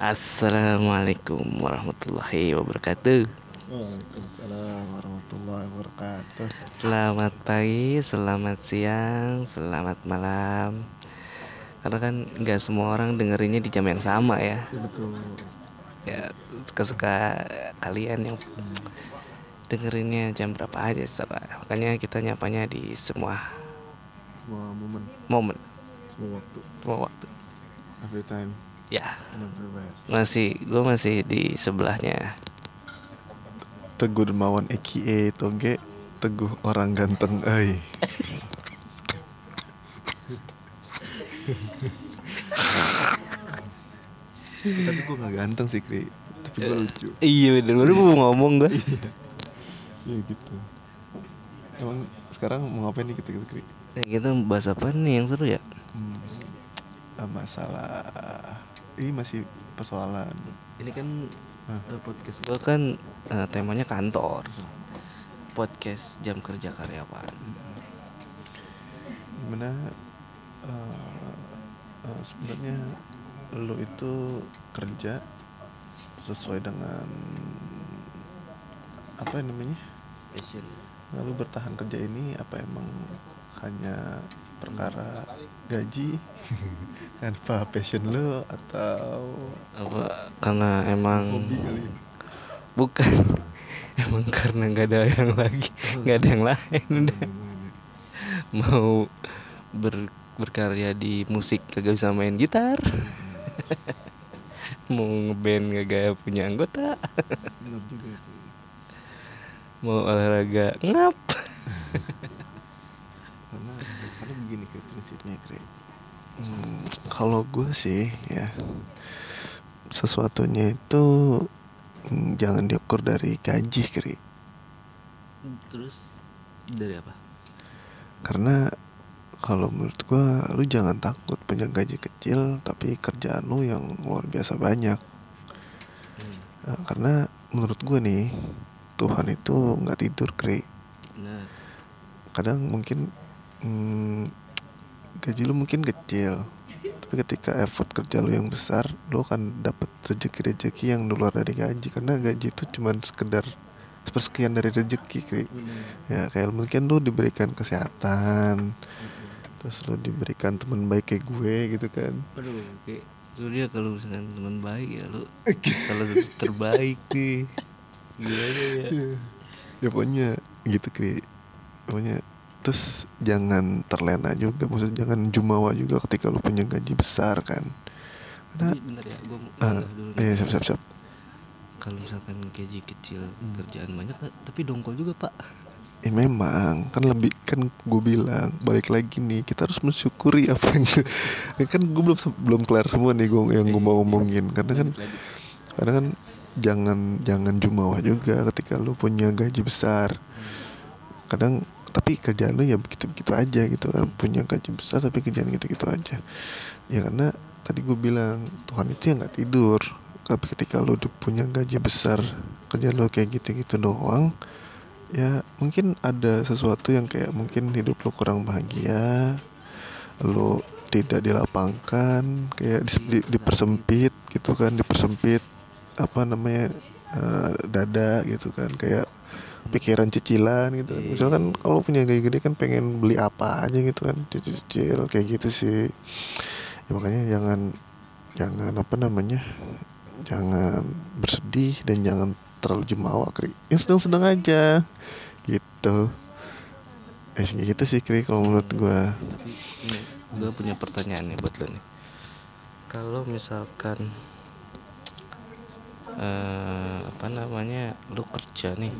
Assalamualaikum warahmatullahi wabarakatuh. Waalaikumsalam warahmatullahi wabarakatuh. Selamat pagi, selamat siang, selamat malam. Karena kan nggak semua orang dengerinnya di jam yang sama ya. Ya, betul. Ya suka-suka kalian yang dengerinnya jam berapa aja serah. Makanya kita nyapanya di semua Semua momen, momen, semua waktu, semua waktu. every time, Ya masih gue masih di sebelahnya. Teguh Dermawan aka Toge, Teguh orang ganteng, ay. Tapi gue gak ganteng sih, Kri. Tapi gue lucu. Iya bener, baru gue ngomong gue. Iya gitu. Emang sekarang mau ngapain nih kita, kita Kri? Ya, kita bahas apa nih yang seru ya? Hmm, eh, masalah ini masih persoalan Ini kan Hah? eh, podcast gue kan eh, temanya kantor. Podcast jam kerja karyawan. gimana eh, eh, sebenarnya lo itu kerja sesuai dengan apa namanya Passion. lalu bertahan kerja ini apa emang hanya perkara gaji tanpa passion lo atau Apa? Karena emang hobi kali ya? bukan. Emang karena nggak ada yang lagi. Nggak ada yang lain. Udah. mau ber berkarya di musik kagak bisa main gitar. Mau ngeband kagak punya anggota. Mau olahraga ngap prinsipnya Kre Hmm, kalau gue sih ya sesuatunya itu hmm, jangan diukur dari gaji Kri terus dari apa? Karena kalau menurut gue lu jangan takut punya gaji kecil tapi kerjaan lu yang luar biasa banyak. Nah, karena menurut gue nih Tuhan itu nggak tidur Kri kadang mungkin hmm, gaji lu mungkin kecil. Tapi ketika effort kerja lu yang besar lu akan dapat rezeki-rezeki yang luar dari gaji. Karena gaji itu cuma sekedar sepersekian dari rezeki Kri. ya kayak mungkin lu diberikan kesehatan terus lu diberikan teman baik kayak gue gitu kan. Aduh kayak Surya kalau misalkan teman baik ya lu kalau terbaik nih gimana ya ya pokoknya gitu Kri. Pokoknya terus jangan terlena juga maksudnya jangan jumawa juga ketika lu punya gaji besar kan. Karena Tapi bentar ya gue mau ah, dulu. iya siap siap siap. Kalau misalkan gaji kecil Hmm. kerjaan banyak tapi dongkol juga pak? Eh memang. Kan lebih kan gue bilang balik lagi nih kita harus mensyukuri apa yang ini kan gue belum belum kelar semua nih gue yang gue mau ngomongin karena kan karena kan jangan jangan jumawa juga ketika lu punya gaji besar. Kadang tapi kerjaan lu ya begitu begitu aja gitu kan. Punya gaji besar tapi kerjaan gitu gitu aja. Ya karena tadi gue bilang Tuhan itu ya nggak tidur. Tapi ketika lu udah punya gaji besar kerjaan lu kayak gitu gitu doang ya mungkin ada sesuatu yang kayak mungkin hidup lu kurang bahagia lu tidak dilapangkan kayak di, dipersempit gitu kan dipersempit apa namanya eh, dada gitu kan. Kayak pikiran cicilan gitu kan. misalkan kalau punya gaji gede kan pengen beli apa aja gitu kan cicil kayak gitu sih. Ya makanya jangan jangan apa namanya jangan bersedih dan jangan terlalu jumawa kri. Yang sedang-sedang aja gitu. Eh gitu sih kri kalau menurut gua. Tapi ini gue punya pertanyaan nih buat lo nih. Kalau misalkan eh apa namanya lu kerja nih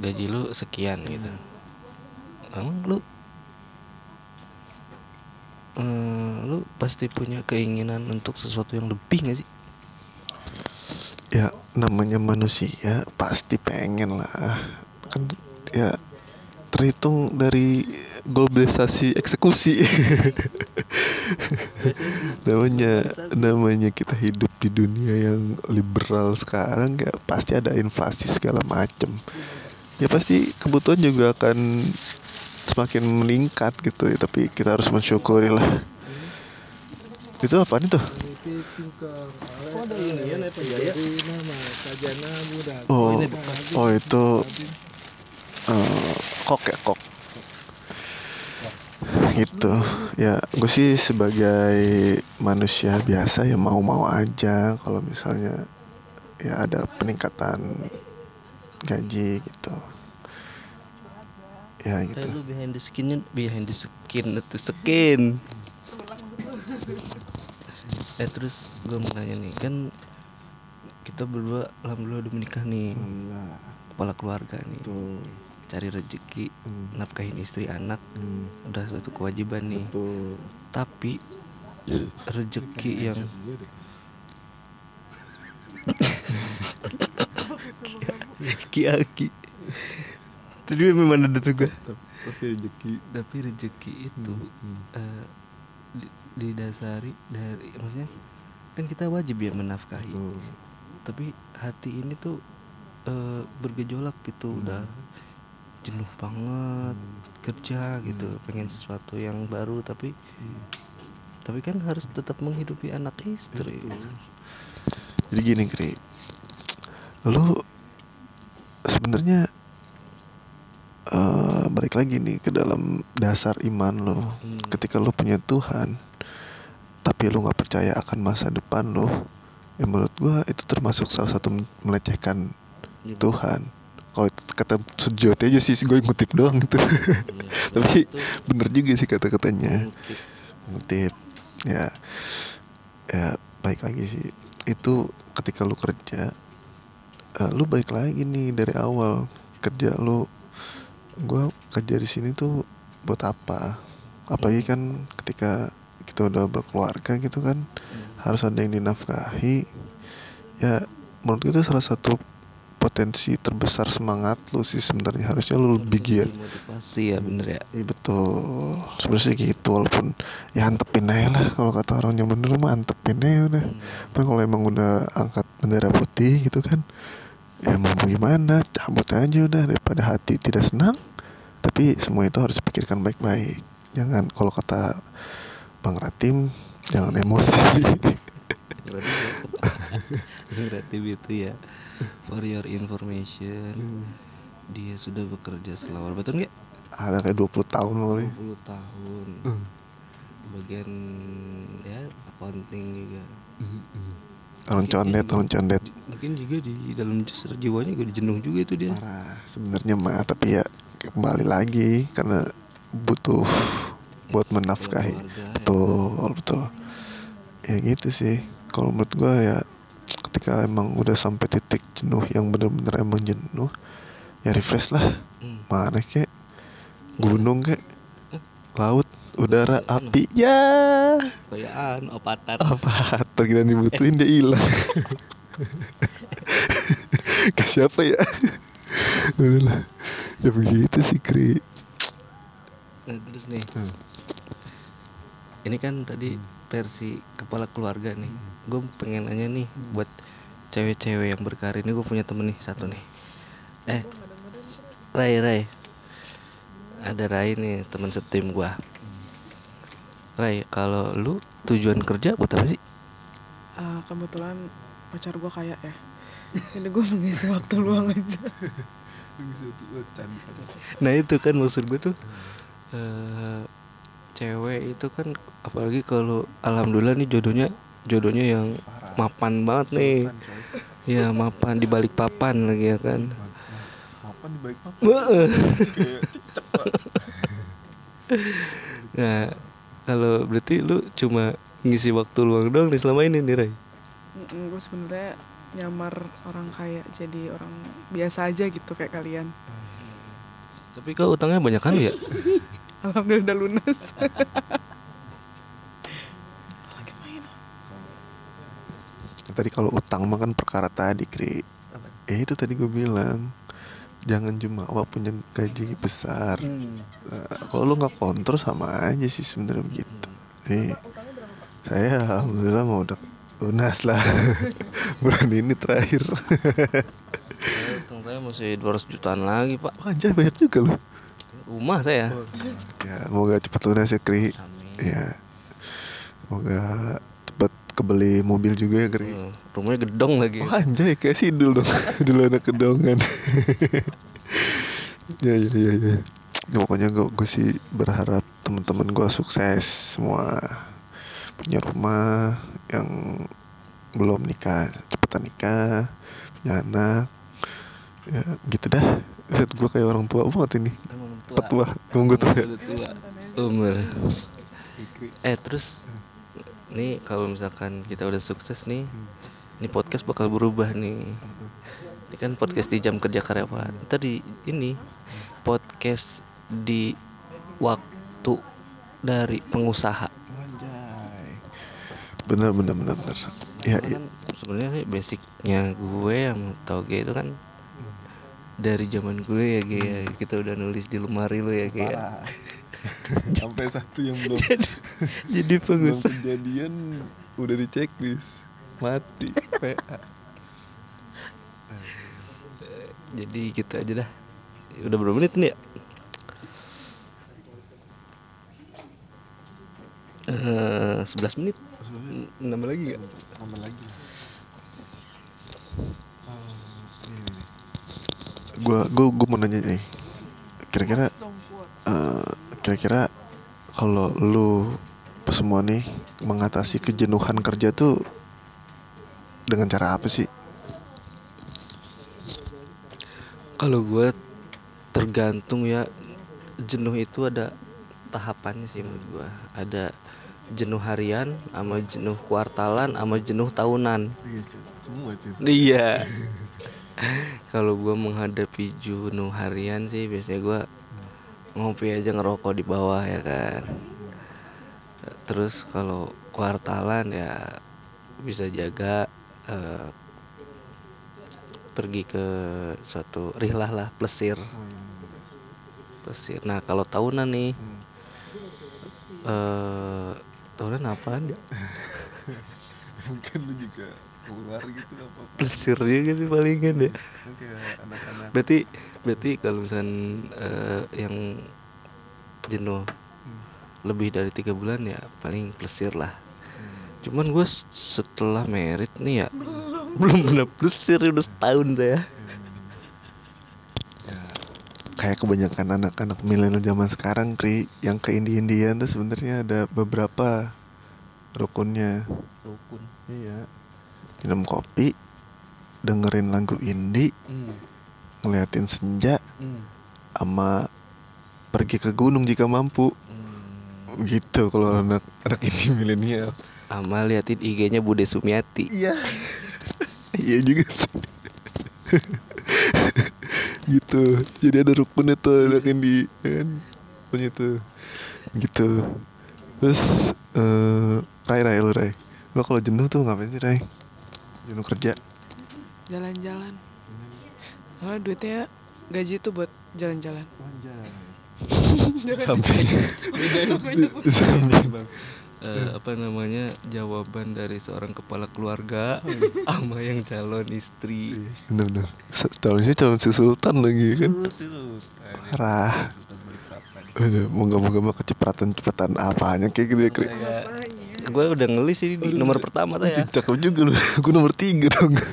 gaji lu sekian gitu. Emang lu eh, lu pasti punya keinginan untuk sesuatu yang lebih gak sih? Ya namanya manusia pasti pengen lah. Kan ya terhitung dari globalisasi eksekusi. Namanya namanya kita hidup di dunia yang liberal sekarang ya pasti ada inflasi segala macem ya pasti kebutuhan juga akan semakin meningkat gitu ya tapi kita harus mensyukuri lah itu apa Nepa Jaya. Oh, oh itu eh, kok ya kok. Gitu ya gue sih sebagai manusia biasa ya mau-mau aja kalau misalnya ya ada peningkatan gaji gitu. Ya gitu. lu behind the skinnya behind the skin itu skin. eh terus gue mau nanya nih kan kita berdua alhamdulillah udah menikah nih. Alhamdulillah, kepala keluarga nih. Betul. Cari rezeki Hmm, nafkahin istri anak. Hmm, udah suatu kewajiban nih. Betul. Tapi rezeki yang ki-aki tadi memang ada tuh gue tapi rezeki tapi rezeki itu Hmm, di- didasari dari maksudnya kan kita wajib ya menafkahi betul tapi hati ini tuh eh, bergejolak gitu Hmm. udah jenuh banget Hmm, kerja gitu Hmm. pengen sesuatu yang baru tapi hmm. tapi kan harus tetap menghidupi anak istri Betul. Jadi gini, Kri. Lu sebenarnya eh balik lagi nih ke dalam dasar iman lo. Hmm. Ketika lu punya Tuhan, tapi lu nggak percaya akan masa depan lo, ya menurut gua itu termasuk salah satu melecehkan Iya, Tuhan. Kalau itu kata sejauh aja sih gue ngutip doang gitu. iya. Tapi Itu bener juga sih kata-katanya. ngutip. ngutip ya ya baik lagi sih itu ketika lu kerja eh, lu baik lagi nih dari awal kerja lu. Gua kerja di sini tuh buat apa? Apalagi kan ketika kita udah berkeluarga gitu kan Hmm. harus ada yang dinafkahi. Ya menurut gue itu salah satu potensi terbesar semangat lu sih sebenarnya. Harusnya lu lebih giat motivasi ya bener ya. Iya betul. Sebenarnya gitu Walaupun Ya antepin aja lah. Kalau kata orang zaman dulu mah antepin aja udah. Hmm. Kalau emang udah angkat bendera putih gitu kan Ya mau gimana Cabut aja udah Daripada hati tidak senang. Tapi semua itu harus dipikirkan baik-baik. Jangan kalau kata Bang Ratim Jangan emosi. Kreatif itu ya For your information Dia sudah bekerja selama berapa tahun gak? Ada kayak 20 tahun kali. 20 tahun. Hmm. Bagian ya accounting juga Orang condet Orang condet Mungkin juga di dalam jiwanya juga jenuh juga itu dia. Parah sebenarnya mah Tapi ya kembali lagi Karena butuh Buat menafkahi. Ya. betul betul. Ya gitu sih. Kalau menurut gua ya ketika emang udah sampai titik jenuh yang bener-bener emang jenuh ya refresh lah. Hmm. mana kek gunung kek laut udara api ya. Kayak anu opatan apa terkira dibutuhin dia hilang. Ke siapa ya? Udah lah. Ya begitu sih kri. Nah terus nih. Hmm. Ini kan tadi versi kepala keluarga nih. Gue pengen nanya nih Buat cewek-cewek yang berkarir. Ini gue punya temen nih satu nih. Eh Rai Rai. Ada Rai nih teman setim gue Rai kalau lu tujuan kerja buat apa sih? Eh, kebetulan pacar gue kaya ya. Jadi gue mengisi waktu luang aja. Nah itu kan maksud gue tuh eh Cewek itu kan Apalagi kalau Alhamdulillah nih jodohnya Jodohnya yang mapan banget nih. Ya mapan di balik papan lagi ya kan? Wah. Kayak cicak pak. Nah kalau berarti lu cuma ngisi waktu luang doang nih selama ini nih Ray. Gue sebenarnya nyamar orang kaya jadi orang biasa aja gitu kayak kalian. Tapi kau utangnya banyak kan ya? alhamdulillah udah lunas. Lagi main. Tadi kalau utang mah kan perkara tadi Kri. Eh itu tadi gue bilang Jangan jumawa punya gaji besar. Nah, Kalau lu nggak kontrol sama aja sih sebenarnya begitu. Eh Saya alhamdulillah mau udah lunas lah. Bulan ini terakhir. Saya saya masih 200 jutaan lagi pak. Anjay banyak juga loh. Rumah saya. Ya semoga cepat lunas ya Kri. Amin. Ya Semoga cepat kebeli mobil juga ya Gri Eh, rumahnya gedong lagi. Oh anjay kayak Sidul dong. Dulu anak kedongan Ya ya ya ya. Ya, Pokoknya gue sih berharap teman-teman gue sukses semua Punya rumah yang belum nikah Cepetan nikah Punya anak Ya gitu dah. Lihat gue kayak orang tua banget ini. Emang tua. Petua Emang gue tua. Umur. Eh terus nih kalau misalkan kita udah sukses nih ini podcast bakal berubah nih. Ini kan podcast di jam kerja karyawan. Ntar di ini podcast di waktu dari pengusaha Bener bener bener bener Ya, ya. kan sebenarnya sih basicnya gue yang toge itu kan dari zaman gue ya Ge, ya. kita udah nulis di lemari lo ya ya. Parah. Sampai satu yang belum jadi belum pengusaha kejadian udah di checklist mati PA jadi gitu aja dah udah berapa menit nih ya Eh, 11 menit N- nambah lagi gak? nambah lagi gua gua gua mau nanya nih kira-kira eh, kira-kira kalau lu semua nih mengatasi kejenuhan kerja tuh dengan cara apa sih Kalau gue tergantung ya jenuh itu ada tahapannya sih menurut gue. Ada jenuh harian, sama jenuh kuartalan, sama jenuh tahunan. iya semua itu Iya. Kalau gue menghadapi jenuh harian sih biasanya gue ngopi aja ngerokok di bawah ya kan. Terus kalau kuartalan ya bisa jaga eh, pergi ke suatu rihlah lah plesir plesir. Nah kalau tahunan nih eh tahunan apaan ya? mungkin lu juga keluar gitu apa Plesir juga sih palingan ya. anak-anak. Berarti berarti kalau misalnya eh, yang jenuh lebih dari tiga bulan ya paling plesir lah. Cuman gue setelah merit nih ya belum. pernah plesir udah setahun saya kayak kebanyakan anak-anak milenial zaman sekarang Kri yang ke Indi-Indian tuh sebenarnya ada beberapa rukunnya. Rukun. Iya. Minum kopi dengerin lagu indie ngeliatin senja sama pergi ke gunung jika mampu. Gitu kalau anak anak ini milenial. Sama liatin IG-nya Bude Sumiati. Iya. Iya juga gitu. Jadi ada rukunnya tuh anak indie ya kan? Punya tuh gitu. Terus eh Rai Rai lu Rai. Lo kalau jenuh tuh ngapain sih Rai? Jenuh kerja? Jalan-jalan. Soalnya duitnya gaji tuh buat jalan-jalan. Sampai Eh, apa namanya jawaban dari seorang kepala keluarga sama yang calon istri. Bener-bener calonnya calon si Sultan lagi kan? Parah. Aduh, moga-moga mah kecepatan-cepatan apanya kayak gitu ya Kri gue udah ngelis ini di nomor pertama tuh ya. Cakep juga lu. Gue nomor tiga dong.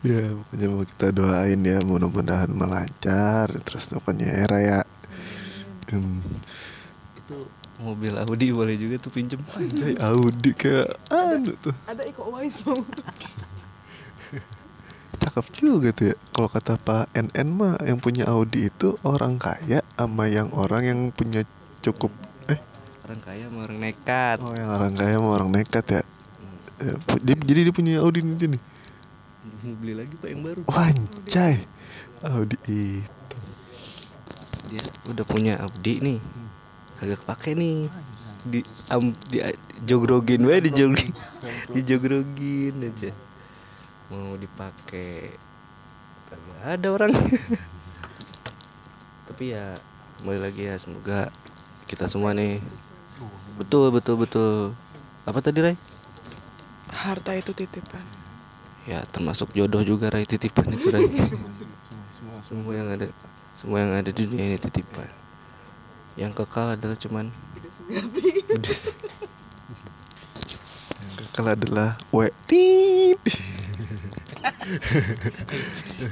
Ya pokoknya mau kita doain ya Mudah-mudahan melancar Terus pokoknya era ya. Hmm. itu mobil Audi boleh juga tuh pinjem. Anjay Audi kayak Anu tuh. Ada Iko Uwais mau. Cakep juga tuh ya. Kalau kata Pak NN mah Yang punya Audi itu Orang kaya Sama yang orang yang punya cukup Eh? Orang kaya sama orang nekat. Oh yang orang kaya sama orang nekat ya? Pu- dia, Jadi dia punya Audi ini nih. Mau beli lagi pak yang baru? Wancay Audi itu. Dia udah punya Audi nih kagak pakai nih. Di am, di jogrogin wae di jogrogin di jogrogin aja. Mau dipakai kagak ada orang. Tapi ya kembali lagi ya semoga kita semua nih. Betul betul betul. Apa tadi Ray? Harta itu titipan. Ya termasuk jodoh juga Ray titipan itu Ray. Semua yang ada semua yang ada di dunia ini titipan yang kekal adalah cuman bakal adalah we tit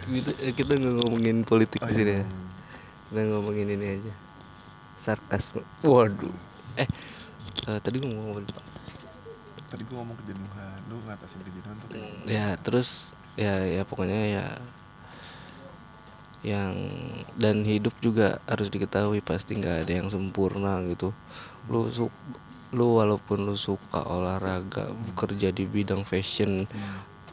Gitu, eh, kita nggak ngomongin politik Oh, di sini iya. ya. Kita ngomongin ini aja. Sarkasme. Waduh. Eh, eh, tadi gue ngomong apa tadi gue ngomong kejenuhan lu ngatasin kejenuhan tuh? Ya, terus ya ya pokoknya ya yang dan hidup juga harus diketahui pasti nggak ada yang sempurna gitu. Lu su lu walaupun lu suka olahraga, bekerja di bidang fashion,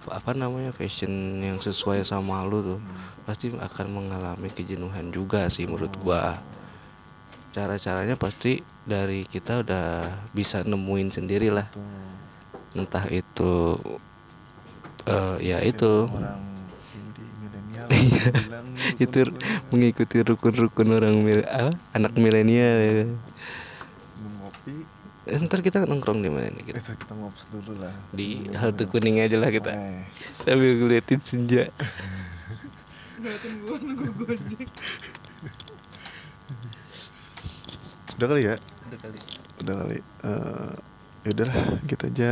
apa namanya fashion yang sesuai sama lu tuh pasti akan mengalami kejenuhan juga sih menurut gua. Cara-caranya pasti dari kita udah bisa nemuin sendiri lah entah itu eh ya itu. orang indie milenial Iya. bilang itu rukun-rukun. mengikuti rukun-rukun orang mil apa? anak milenial ya. ngopi. Eh, ntar kita nongkrong di mana nih kita kita ngops dulu lah. Di halte kuning aja lah kita. Eh, sambil ngeliatin senja. Udah kali ya? Udah kali. Udah kali. Eh ya udahlah kita aja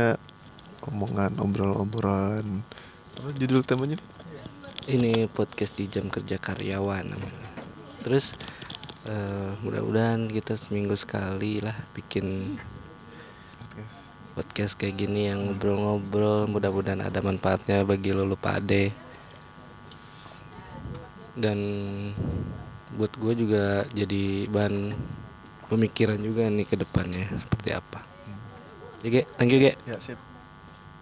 omongan obrolan-obrolan. Apa judul temanya nih ini podcast di jam kerja karyawan namanya. Terus eh, mudah-mudahan kita seminggu sekali lah bikin podcast podcast kayak gini yang ngobrol-ngobrol. Mudah-mudahan ada manfaatnya bagi lo pade. Dan buat gue juga jadi bahan pemikiran juga nih ke depannya seperti apa. Ya, Ge, thank you, Ge. ya sip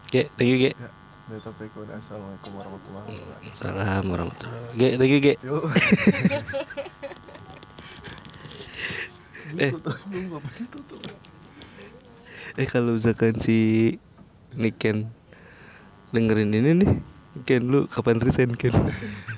Ge, thank you, Ge. ya dari topik udah assalamualaikum warahmatullahi wabarakatuh Salam warahmatullahi wabarakatuh. You, Ge. Eh. Eh kalau misalkan si Niken dengerin ini nih Ken lu kapan resign Ken